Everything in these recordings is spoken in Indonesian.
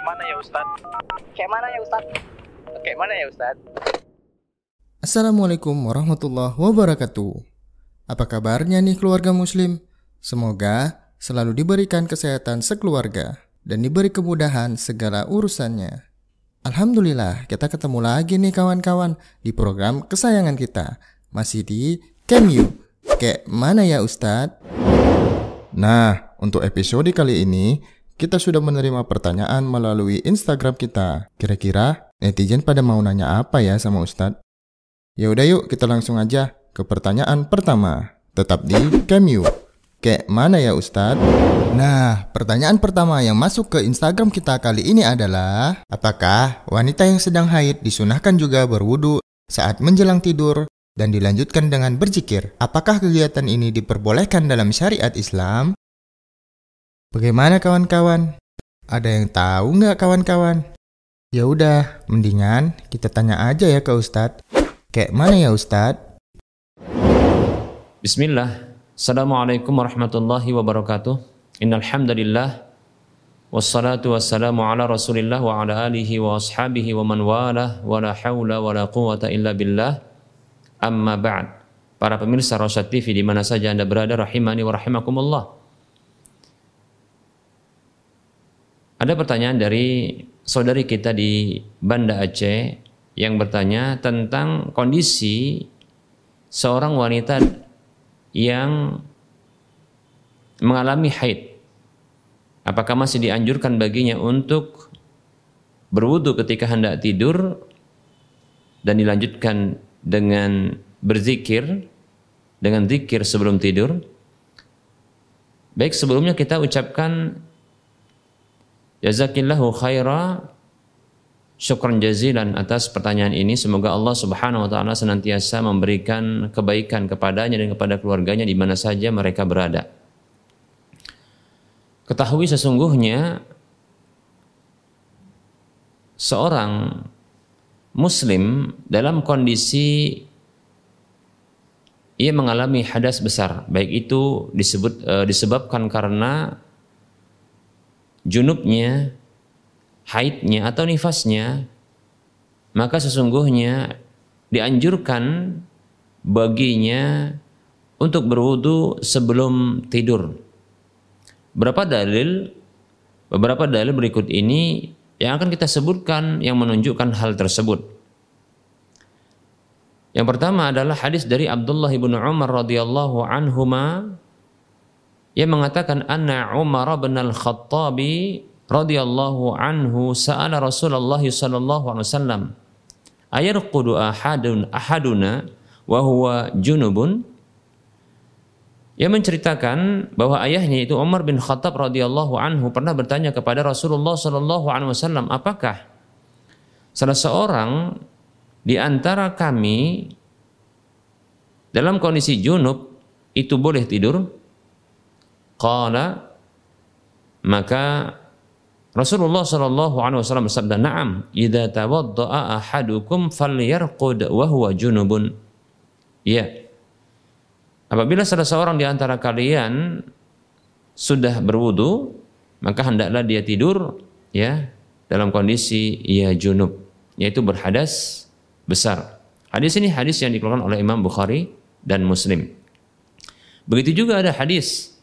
Kayak mana ya Ustad? Kayak mana ya Ustad? Kayak mana ya Ustad? Assalamualaikum warahmatullahi wabarakatuh. Apa kabarnya nih keluarga muslim? Semoga selalu diberikan kesehatan sekeluarga dan diberi kemudahan segala urusannya. Alhamdulillah kita ketemu lagi nih kawan-kawan di program kesayangan kita. Masih di Kemu. Kayak mana ya Ustadz? Nah, untuk episode kali ini kita sudah menerima pertanyaan melalui Instagram kita. Kira-kira netizen pada mau nanya apa ya sama Ustadz? Ya udah yuk kita langsung aja ke pertanyaan pertama. Tetap di Kemu. Kayak mana ya Ustadz? Nah, pertanyaan pertama yang masuk ke Instagram kita kali ini adalah Apakah wanita yang sedang haid disunahkan juga berwudu saat menjelang tidur dan dilanjutkan dengan berzikir? Apakah kegiatan ini diperbolehkan dalam syariat Islam? Bagaimana kawan-kawan? Ada yang tahu nggak kawan-kawan? Ya udah, mendingan kita tanya aja ya ke Ustadz. Kayak mana ya Ustadz? Bismillah. Assalamualaikum warahmatullahi wabarakatuh. Innal hamdalillah wassalatu wassalamu ala Rasulillah wa ala alihi wa ashabihi wa man walah wa la haula wa la quwata illa billah. Amma ba'd. Para pemirsa Rosyad TV di mana saja Anda berada rahimani wa rahimakumullah. Ada pertanyaan dari saudari kita di Banda Aceh yang bertanya tentang kondisi seorang wanita yang mengalami haid. Apakah masih dianjurkan baginya untuk berwudu ketika hendak tidur dan dilanjutkan dengan berzikir dengan zikir sebelum tidur? Baik sebelumnya kita ucapkan Jazakillahu khaira Syukran jazilan atas pertanyaan ini. Semoga Allah Subhanahu wa taala senantiasa memberikan kebaikan kepadanya dan kepada keluarganya di mana saja mereka berada. Ketahui sesungguhnya seorang muslim dalam kondisi ia mengalami hadas besar, baik itu disebut e, disebabkan karena junubnya haidnya atau nifasnya, maka sesungguhnya dianjurkan baginya untuk berwudu sebelum tidur. Berapa dalil? Beberapa dalil berikut ini yang akan kita sebutkan yang menunjukkan hal tersebut. Yang pertama adalah hadis dari Abdullah bin Umar radhiyallahu anhuma yang mengatakan anna Umar bin al-Khattabi radhiyallahu anhu sa'ala Rasulullah sallallahu alaihi wasallam ayarqudu ahadun ahaduna wa huwa junubun ia menceritakan bahwa ayahnya itu Umar bin Khattab radhiyallahu anhu pernah bertanya kepada Rasulullah sallallahu alaihi wasallam, apakah salah seorang di antara kami dalam kondisi junub itu boleh tidur? Qala maka Rasulullah Shallallahu Alaihi Wasallam bersabda, "Naam, idza tawaddaa ahadukum falyarqud wa huwa junubun." Ya. Apabila salah seorang di antara kalian sudah berwudu, maka hendaklah dia tidur ya dalam kondisi ia junub, yaitu berhadas besar. Hadis ini hadis yang dikeluarkan oleh Imam Bukhari dan Muslim. Begitu juga ada hadis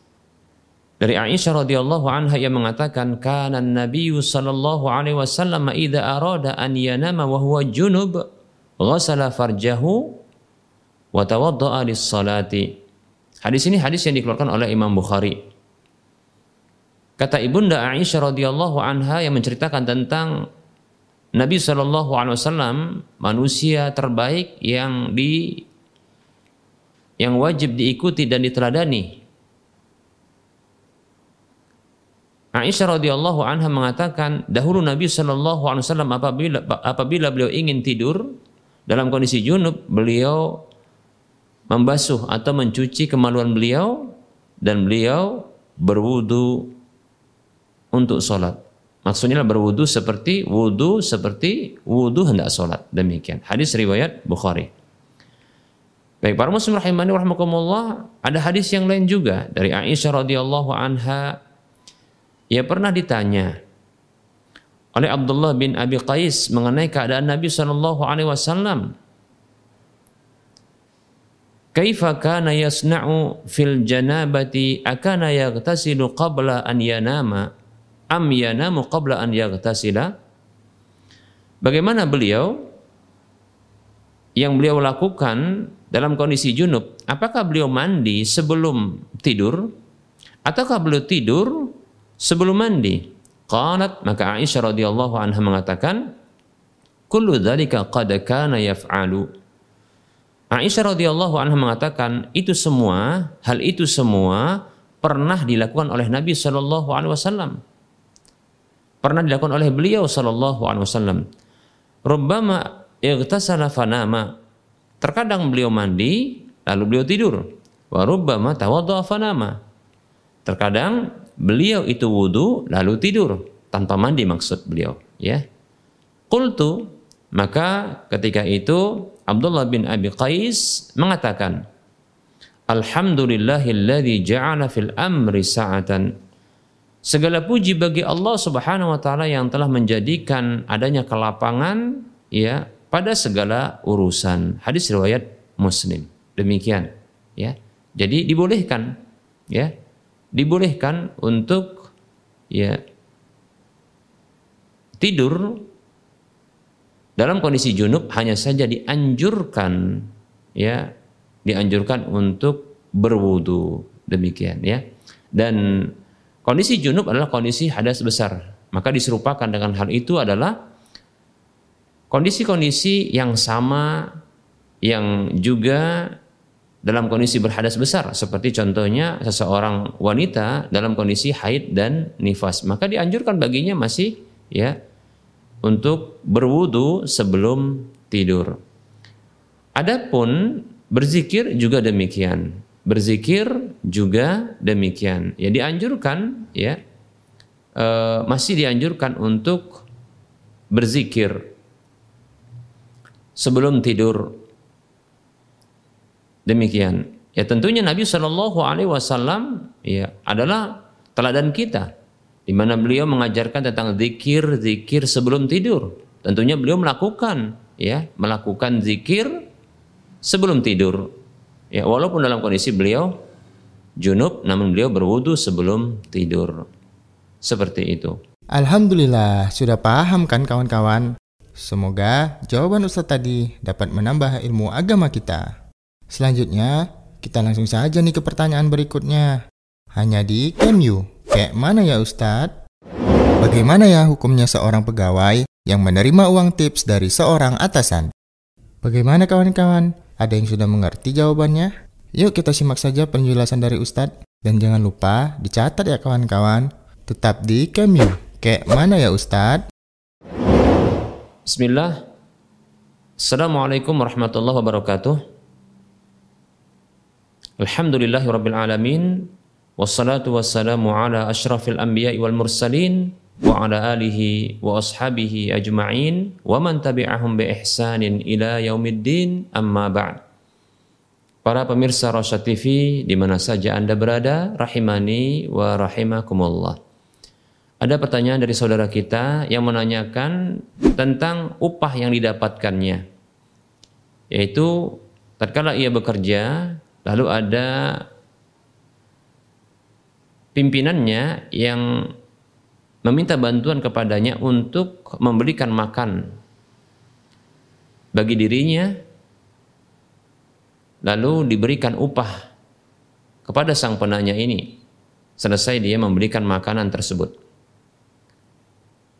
dari Aisyah radhiyallahu anha yang mengatakan kana Nabi sallallahu alaihi wasallam idza arada an yanama wa huwa junub ghasala farjahu wa tawaddaa lis-salati. Hadis ini hadis yang dikeluarkan oleh Imam Bukhari. Kata Ibunda Aisyah radhiyallahu anha yang menceritakan tentang Nabi sallallahu alaihi wasallam manusia terbaik yang di yang wajib diikuti dan diteladani Aisyah radhiyallahu anha mengatakan dahulu Nabi Shallallahu alaihi wasallam apabila apabila beliau ingin tidur dalam kondisi junub beliau membasuh atau mencuci kemaluan beliau dan beliau berwudu untuk sholat. Maksudnya berwudu seperti wudu seperti wudu hendak sholat. Demikian. Hadis riwayat Bukhari. Baik para muslim rahimani rahimakumullah, ada hadis yang lain juga dari Aisyah radhiyallahu anha ia pernah ditanya oleh Abdullah bin Abi Qais mengenai keadaan Nabi Shallallahu Alaihi Wasallam. Kaifa kana yasna'u fil janabati akana yaghtasilu qabla an yanama am yanamu qabla an yaghtasila? Bagaimana beliau yang beliau lakukan dalam kondisi junub? Apakah beliau mandi sebelum tidur ataukah beliau tidur sebelum mandi? Qalat maka Aisyah radhiyallahu anha mengatakan kullu dzalika qad kana yaf'alu. Aisyah radhiyallahu anha mengatakan itu semua hal itu semua pernah dilakukan oleh Nabi sallallahu alaihi wasallam. Pernah dilakukan oleh beliau sallallahu alaihi wasallam. Rubbama ightasala fanama. Terkadang beliau mandi lalu beliau tidur. Wa rubbama tawaddaa fanama. Terkadang beliau itu wudhu lalu tidur tanpa mandi maksud beliau ya Qultu maka ketika itu Abdullah bin Abi Qais mengatakan Alhamdulillahilladzi ja'ala fil amri sa'atan Segala puji bagi Allah Subhanahu wa taala yang telah menjadikan adanya kelapangan ya pada segala urusan. Hadis riwayat Muslim. Demikian ya. Jadi dibolehkan ya dibolehkan untuk ya tidur dalam kondisi junub hanya saja dianjurkan ya dianjurkan untuk berwudu. Demikian ya. Dan kondisi junub adalah kondisi hadas besar. Maka diserupakan dengan hal itu adalah kondisi-kondisi yang sama yang juga dalam kondisi berhadas besar seperti contohnya seseorang wanita dalam kondisi haid dan nifas maka dianjurkan baginya masih ya untuk berwudu sebelum tidur. Adapun berzikir juga demikian. Berzikir juga demikian. Ya dianjurkan ya e, masih dianjurkan untuk berzikir sebelum tidur Demikian. Ya tentunya Nabi Shallallahu Alaihi Wasallam ya adalah teladan kita, di mana beliau mengajarkan tentang zikir zikir sebelum tidur. Tentunya beliau melakukan ya melakukan zikir sebelum tidur. Ya walaupun dalam kondisi beliau junub, namun beliau berwudu sebelum tidur. Seperti itu. Alhamdulillah, sudah paham kan kawan-kawan? Semoga jawaban Ustadz tadi dapat menambah ilmu agama kita. Selanjutnya, kita langsung saja nih ke pertanyaan berikutnya. Hanya di KMU. Kayak mana ya Ustadz? Bagaimana ya hukumnya seorang pegawai yang menerima uang tips dari seorang atasan? Bagaimana kawan-kawan? Ada yang sudah mengerti jawabannya? Yuk kita simak saja penjelasan dari Ustadz. Dan jangan lupa dicatat ya kawan-kawan. Tetap di KMU. Kayak mana ya Ustadz? Bismillah. Assalamualaikum warahmatullahi wabarakatuh. Alhamdulillahi Rabbil Alamin Wassalatu wassalamu ala ashrafil anbiya wal mursalin Wa ala alihi wa ashabihi ajma'in Wa man tabi'ahum bi ihsanin ila yaumiddin amma ba'd Para pemirsa Rosya TV di mana saja Anda berada, rahimani wa rahimakumullah. Ada pertanyaan dari saudara kita yang menanyakan tentang upah yang didapatkannya. Yaitu tatkala ia bekerja Lalu ada pimpinannya yang meminta bantuan kepadanya untuk memberikan makan bagi dirinya lalu diberikan upah kepada sang penanya ini. Selesai dia memberikan makanan tersebut.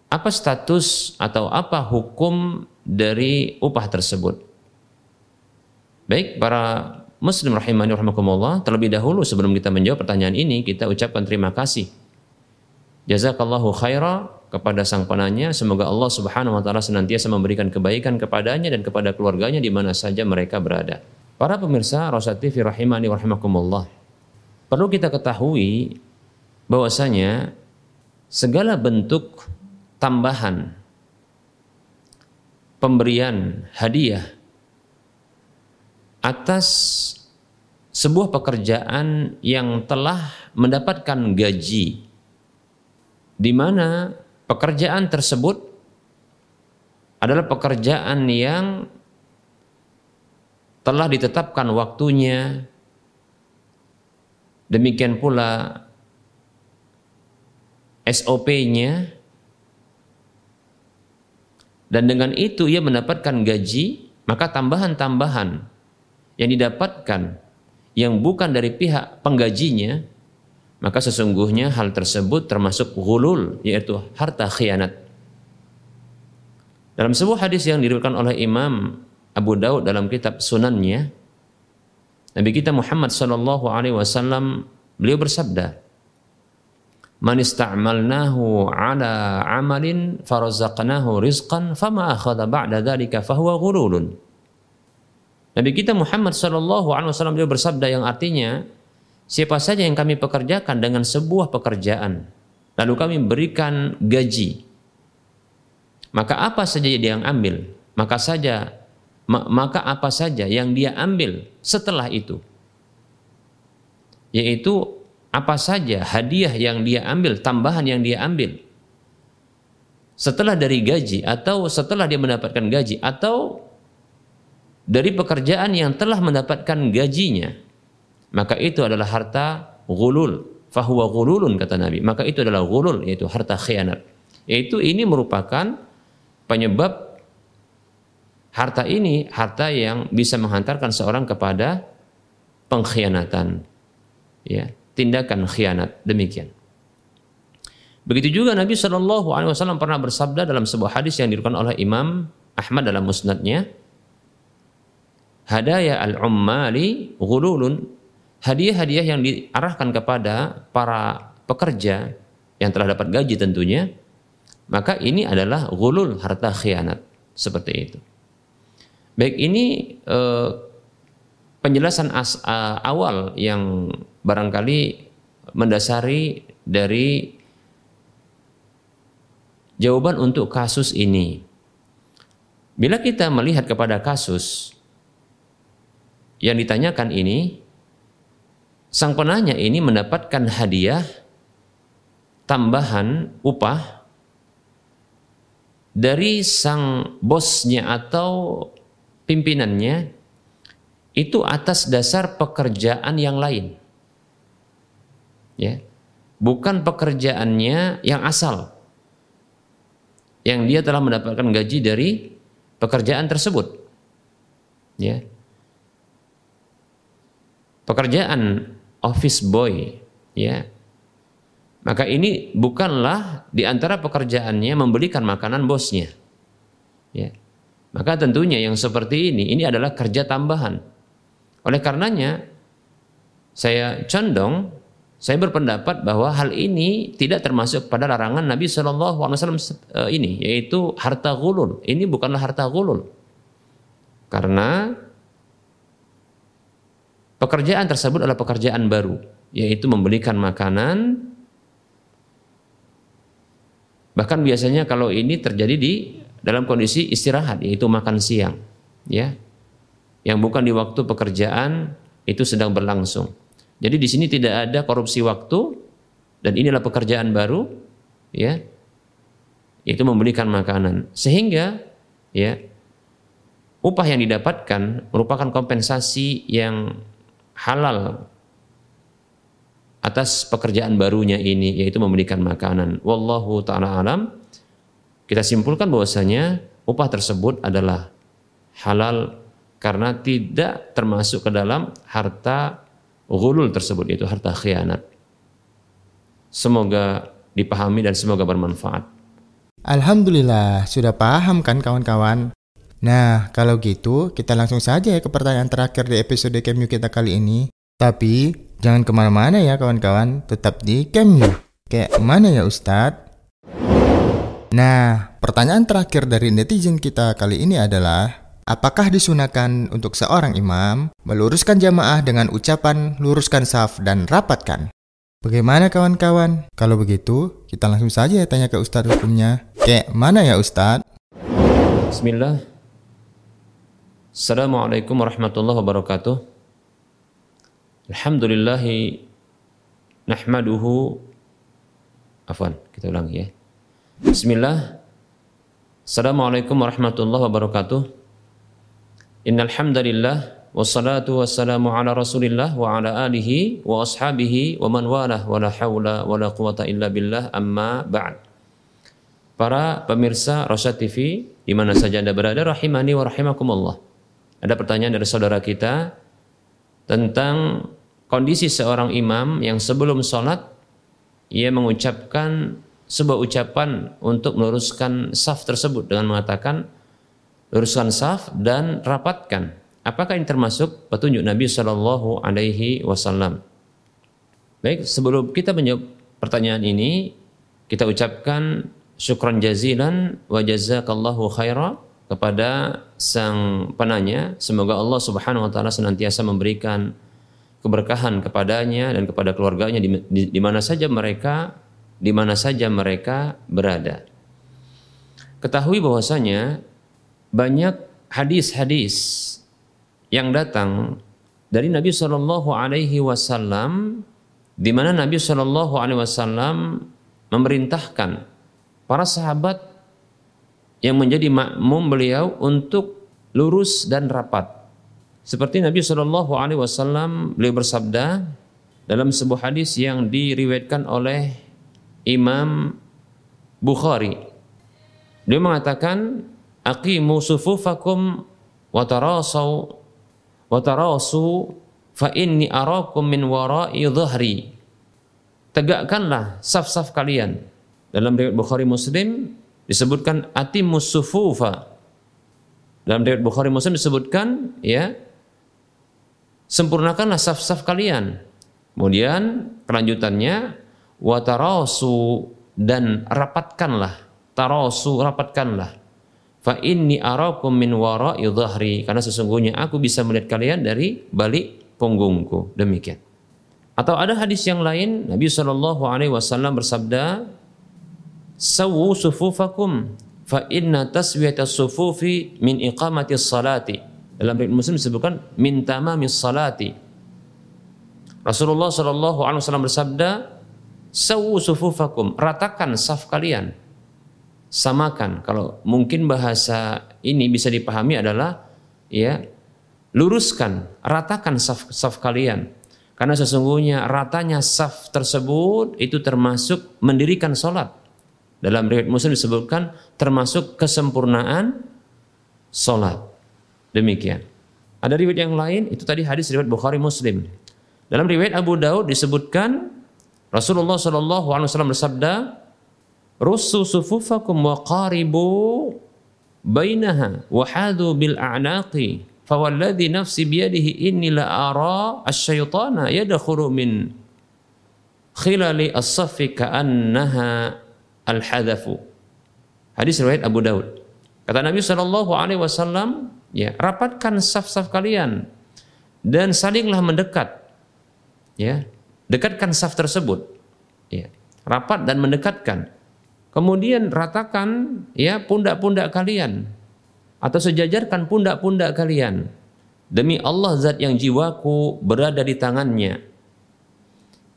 Apa status atau apa hukum dari upah tersebut? Baik para Muslim rahimani rahimakumullah, terlebih dahulu sebelum kita menjawab pertanyaan ini, kita ucapkan terima kasih. Jazakallahu khaira kepada sang penanya, semoga Allah Subhanahu wa taala senantiasa memberikan kebaikan kepadanya dan kepada keluarganya di mana saja mereka berada. Para pemirsa Rosat TV rahimani rahimakumullah. Perlu kita ketahui bahwasanya segala bentuk tambahan pemberian hadiah atas sebuah pekerjaan yang telah mendapatkan gaji di mana pekerjaan tersebut adalah pekerjaan yang telah ditetapkan waktunya. Demikian pula SOP-nya dan dengan itu ia mendapatkan gaji, maka tambahan-tambahan yang didapatkan yang bukan dari pihak penggajinya, maka sesungguhnya hal tersebut termasuk gulul, yaitu harta khianat. Dalam sebuah hadis yang diriwayatkan oleh Imam Abu Daud dalam kitab Sunannya, Nabi kita Muhammad sallallahu alaihi wasallam beliau bersabda, Man ista'malnahu ala amalin farazaqnahu rizqan fama akhadha ba'da dhalika fahuwa ghululun. Nabi kita Muhammad sallallahu alaihi wasallam beliau bersabda yang artinya siapa saja yang kami pekerjakan dengan sebuah pekerjaan lalu kami berikan gaji maka apa saja yang ambil maka saja maka apa saja yang dia ambil setelah itu yaitu apa saja hadiah yang dia ambil, tambahan yang dia ambil. Setelah dari gaji atau setelah dia mendapatkan gaji atau dari pekerjaan yang telah mendapatkan gajinya, maka itu adalah harta gulul. Fahuwa gululun kata Nabi. Maka itu adalah gulul, yaitu harta khianat. Yaitu ini merupakan penyebab harta ini harta yang bisa menghantarkan seorang kepada pengkhianatan. Ya, tindakan khianat demikian. Begitu juga Nabi Shallallahu Alaihi Wasallam pernah bersabda dalam sebuah hadis yang diriwayatkan oleh Imam Ahmad dalam musnadnya, hadaya al ummali gululun hadiah-hadiah yang diarahkan kepada para pekerja yang telah dapat gaji tentunya, maka ini adalah gulul harta khianat seperti itu. Baik ini eh, penjelasan as, uh, awal yang barangkali mendasari dari jawaban untuk kasus ini. Bila kita melihat kepada kasus yang ditanyakan ini, sang penanya ini mendapatkan hadiah tambahan upah dari sang bosnya atau pimpinannya itu atas dasar pekerjaan yang lain. Ya bukan pekerjaannya yang asal yang dia telah mendapatkan gaji dari pekerjaan tersebut. Ya pekerjaan office boy ya. Maka ini bukanlah di antara pekerjaannya membelikan makanan bosnya ya. Maka tentunya yang seperti ini ini adalah kerja tambahan. Oleh karenanya saya condong saya berpendapat bahwa hal ini tidak termasuk pada larangan Nabi Shallallahu Alaihi Wasallam eh, ini, yaitu harta gulul. Ini bukanlah harta gulul, karena pekerjaan tersebut adalah pekerjaan baru, yaitu membelikan makanan. Bahkan biasanya kalau ini terjadi di dalam kondisi istirahat, yaitu makan siang, ya, yang bukan di waktu pekerjaan itu sedang berlangsung. Jadi di sini tidak ada korupsi waktu dan inilah pekerjaan baru ya. Itu memberikan makanan. Sehingga ya upah yang didapatkan merupakan kompensasi yang halal atas pekerjaan barunya ini yaitu memberikan makanan. Wallahu taala alam. Kita simpulkan bahwasanya upah tersebut adalah halal karena tidak termasuk ke dalam harta Gulul tersebut itu harta khianat. Semoga dipahami dan semoga bermanfaat. Alhamdulillah, sudah paham kan kawan-kawan? Nah, kalau gitu kita langsung saja ya ke pertanyaan terakhir di episode Kemyu kita kali ini. Tapi, jangan ke mana-mana ya kawan-kawan, tetap di Kemyu. Kayak mana ya Ustadz? Nah, pertanyaan terakhir dari netizen kita kali ini adalah Apakah disunahkan untuk seorang imam meluruskan jamaah dengan ucapan luruskan saf dan rapatkan? Bagaimana kawan-kawan? Kalau begitu, kita langsung saja tanya ke Ustadz hukumnya. Kayak mana ya Ustadz? Bismillah. Assalamualaikum warahmatullahi wabarakatuh. Alhamdulillahi nahmaduhu Afwan, kita ulangi ya. Bismillah. Assalamualaikum warahmatullahi wabarakatuh. Innal hamdalillah wassalatu wassalamu ala Rasulillah wa ala alihi wa ashabihi wa man walah wa la haula wa la quwata illa billah amma ba'd. Para pemirsa Rosyad TV di mana saja Anda berada rahimani wa rahimakumullah. Ada pertanyaan dari saudara kita tentang kondisi seorang imam yang sebelum sholat ia mengucapkan sebuah ucapan untuk meluruskan saf tersebut dengan mengatakan luruskan saf dan rapatkan. Apakah ini termasuk petunjuk Nabi Shallallahu Alaihi Wasallam? Baik, sebelum kita menjawab pertanyaan ini, kita ucapkan syukran jazilan wa jazakallahu khaira kepada sang penanya. Semoga Allah Subhanahu wa taala senantiasa memberikan keberkahan kepadanya dan kepada keluarganya di, di, di mana saja mereka di mana saja mereka berada. Ketahui bahwasanya banyak hadis-hadis yang datang dari Nabi Shallallahu Alaihi Wasallam di mana Nabi Shallallahu Alaihi Wasallam memerintahkan para sahabat yang menjadi makmum beliau untuk lurus dan rapat. Seperti Nabi Shallallahu Alaihi Wasallam beliau bersabda dalam sebuah hadis yang diriwayatkan oleh Imam Bukhari. Dia mengatakan aqimu sufufakum wa tarasaw wa tarasu fa inni arakum min wara'i dhahri. Tegakkanlah saf-saf kalian. Dalam riwayat Bukhari Muslim disebutkan atimus sufufa. Dalam riwayat Bukhari Muslim disebutkan ya sempurnakanlah saf-saf kalian. Kemudian kelanjutannya watarasu dan rapatkanlah tarasu rapatkanlah fa inni arakum min wara'i dhahri karena sesungguhnya aku bisa melihat kalian dari balik punggungku demikian atau ada hadis yang lain Nabi wasallam bersabda sawu sufufakum fa inna taswiyata sufufi min iqamati salati dalam riwayat Muslim disebutkan min tamamis salati. Rasulullah Shallallahu alaihi wasallam bersabda sawu sufufakum ratakan saf kalian. Samakan. Kalau mungkin bahasa ini bisa dipahami adalah ya luruskan ratakan saf saf kalian. Karena sesungguhnya ratanya saf tersebut itu termasuk mendirikan sholat dalam riwayat muslim disebutkan termasuk kesempurnaan sholat demikian. Ada riwayat yang lain itu tadi hadis riwayat Bukhari Muslim. Dalam riwayat Abu Daud disebutkan Rasulullah Shallallahu Alaihi Wasallam bersabda, "Rusu sufufakum wa qaribu bainaha wa hadu bil a'naqi fawalladhi nafsi biyadihi inni la ara asyaitana yadkhulu min khilali as-saffi ka'annaha al-hadafu." Hadis riwayat Abu Daud. Kata Nabi Shallallahu Alaihi Wasallam, ya rapatkan saf-saf kalian dan salinglah mendekat, ya Dekatkan saf tersebut. Ya. Rapat dan mendekatkan. Kemudian ratakan ya pundak-pundak kalian atau sejajarkan pundak-pundak kalian. Demi Allah zat yang jiwaku berada di tangannya.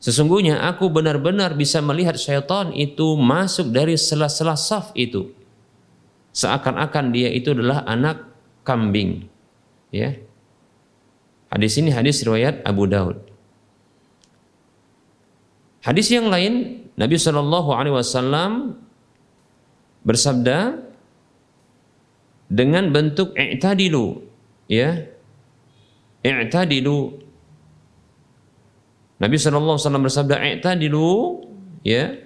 Sesungguhnya aku benar-benar bisa melihat syaitan itu masuk dari sela-sela saf itu. Seakan-akan dia itu adalah anak kambing. Ya. Hadis ini hadis riwayat Abu Daud. Hadis yang lain Nabi Shallallahu Alaihi Wasallam bersabda dengan bentuk i'tadilu ya i'tadilu Nabi Wasallam bersabda i'tadilu ya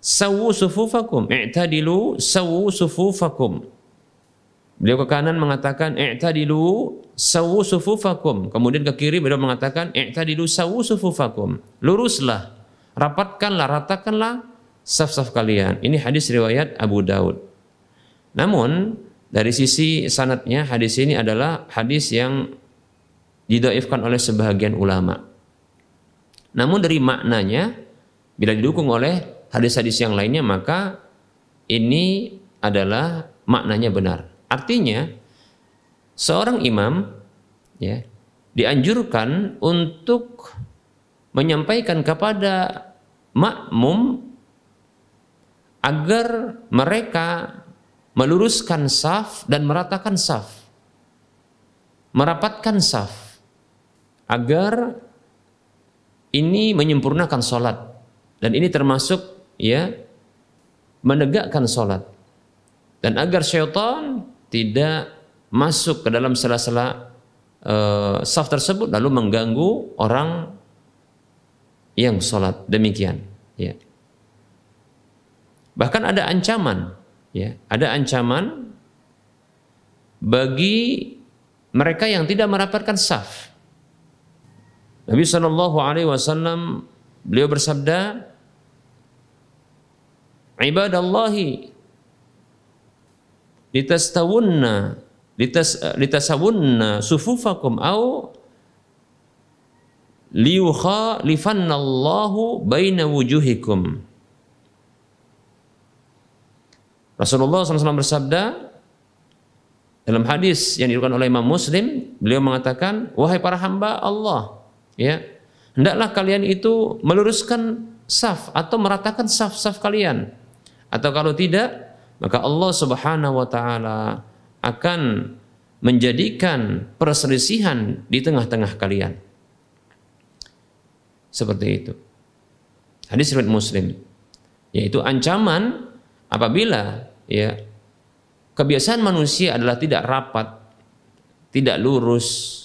sawu sufufakum i'tadilu sawu sufufakum Beliau ke kanan mengatakan i'tadilu sawu sufufakum. Kemudian ke kiri beliau mengatakan i'tadilu sawu sufufakum. Luruslah, rapatkanlah, ratakanlah saf-saf kalian. Ini hadis riwayat Abu Daud. Namun dari sisi sanatnya hadis ini adalah hadis yang didoifkan oleh sebahagian ulama. Namun dari maknanya bila didukung oleh hadis-hadis yang lainnya maka ini adalah maknanya benar. Artinya seorang imam ya dianjurkan untuk menyampaikan kepada makmum agar mereka meluruskan saf dan meratakan saf. Merapatkan saf agar ini menyempurnakan solat. Dan ini termasuk ya menegakkan solat. Dan agar syaitan tidak masuk ke dalam sela-sela uh, saf tersebut lalu mengganggu orang yang sholat demikian ya. Bahkan ada ancaman ya. Ada ancaman bagi mereka yang tidak merapatkan saf Nabi Shallallahu Alaihi Wasallam beliau bersabda ibadallahi litastawunna litas litasawunna sufufakum au liyukhalifannallahu baina wujuhikum. Rasulullah SAW bersabda dalam hadis yang diriwayatkan oleh Imam Muslim, beliau mengatakan, "Wahai para hamba Allah, ya, hendaklah kalian itu meluruskan saf atau meratakan saf-saf kalian. Atau kalau tidak, maka Allah Subhanahu wa taala akan menjadikan perselisihan di tengah-tengah kalian. Seperti itu. Hadis riwayat Muslim yaitu ancaman apabila ya kebiasaan manusia adalah tidak rapat, tidak lurus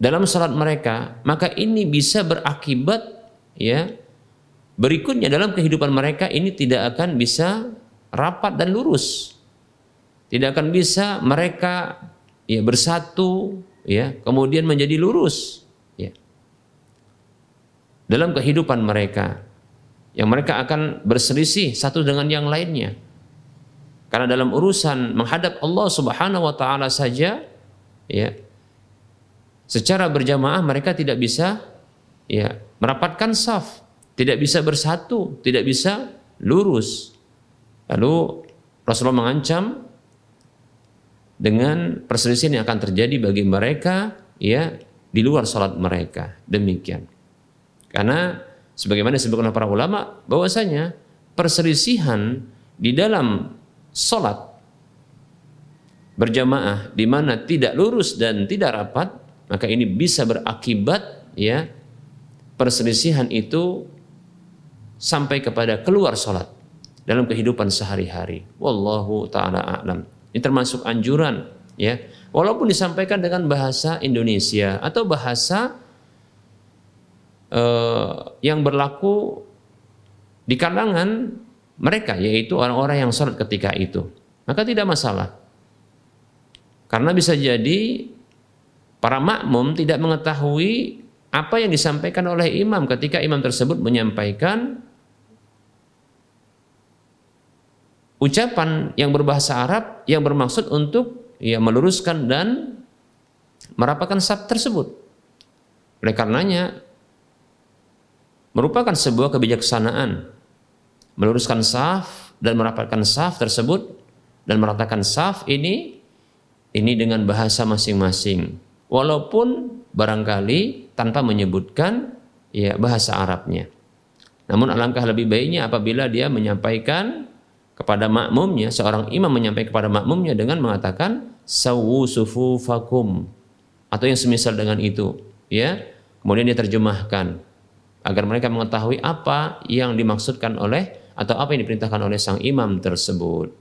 dalam salat mereka, maka ini bisa berakibat ya berikutnya dalam kehidupan mereka ini tidak akan bisa rapat dan lurus. Tidak akan bisa mereka ya bersatu ya kemudian menjadi lurus dalam kehidupan mereka yang mereka akan berselisih satu dengan yang lainnya karena dalam urusan menghadap Allah Subhanahu wa taala saja ya secara berjamaah mereka tidak bisa ya merapatkan saf. Tidak bisa bersatu tidak bisa lurus. Lalu Rasulullah mengancam dengan perselisihan yang akan terjadi bagi mereka ya di luar salat mereka. Demikian. Karena sebagaimana disebutkan para ulama bahwasanya perselisihan di dalam solat berjamaah di mana tidak lurus dan tidak rapat maka ini bisa berakibat ya perselisihan itu sampai kepada keluar solat dalam kehidupan sehari-hari. Wallahu taala a'lam. Ini termasuk anjuran ya. Walaupun disampaikan dengan bahasa Indonesia atau bahasa eh, yang berlaku di kalangan mereka yaitu orang-orang yang sholat ketika itu maka tidak masalah karena bisa jadi para makmum tidak mengetahui apa yang disampaikan oleh imam ketika imam tersebut menyampaikan ucapan yang berbahasa Arab yang bermaksud untuk ya meluruskan dan merapatkan sab tersebut. Oleh karenanya merupakan sebuah kebijaksanaan meluruskan saf dan merapatkan saf tersebut dan meratakan saf ini ini dengan bahasa masing-masing walaupun barangkali tanpa menyebutkan ya bahasa Arabnya namun alangkah lebih baiknya apabila dia menyampaikan kepada makmumnya seorang imam menyampaikan kepada makmumnya dengan mengatakan sawu sufufakum atau yang semisal dengan itu ya kemudian dia terjemahkan agar mereka mengetahui apa yang dimaksudkan oleh atau apa yang diperintahkan oleh sang imam tersebut.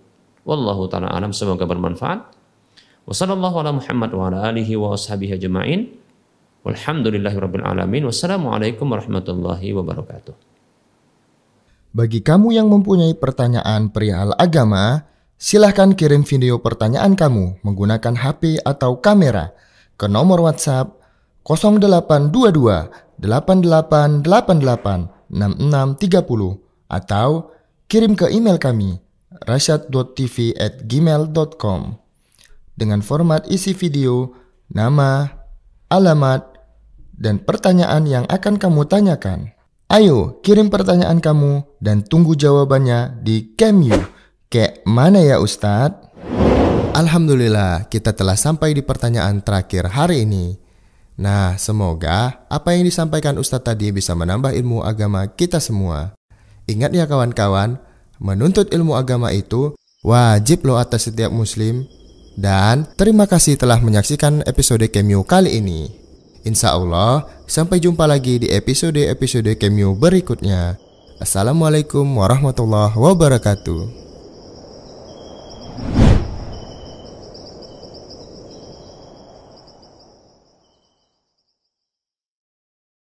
Wallahu taala alam semoga bermanfaat. Wassalamualaikum warahmatullahi wabarakatuh. Bagi kamu yang mempunyai pertanyaan perihal agama, silahkan kirim video pertanyaan kamu menggunakan HP atau kamera ke nomor WhatsApp 0822 8888 6630 atau kirim ke email kami rasyad.tv at gmail.com dengan format isi video, nama, alamat, dan pertanyaan yang akan kamu tanyakan. Ayo kirim pertanyaan kamu dan tunggu jawabannya di Kemu. Kayak mana ya Ustadz? Alhamdulillah kita telah sampai di pertanyaan terakhir hari ini. Nah, semoga apa yang disampaikan Ustadz tadi bisa menambah ilmu agama kita semua. Ingat ya kawan-kawan, menuntut ilmu agama itu Wajib loh atas setiap muslim. Dan terima kasih telah menyaksikan episode Cameo kali ini. Insya Allah, sampai jumpa lagi di episode-episode Cameo berikutnya. Assalamualaikum warahmatullahi wabarakatuh.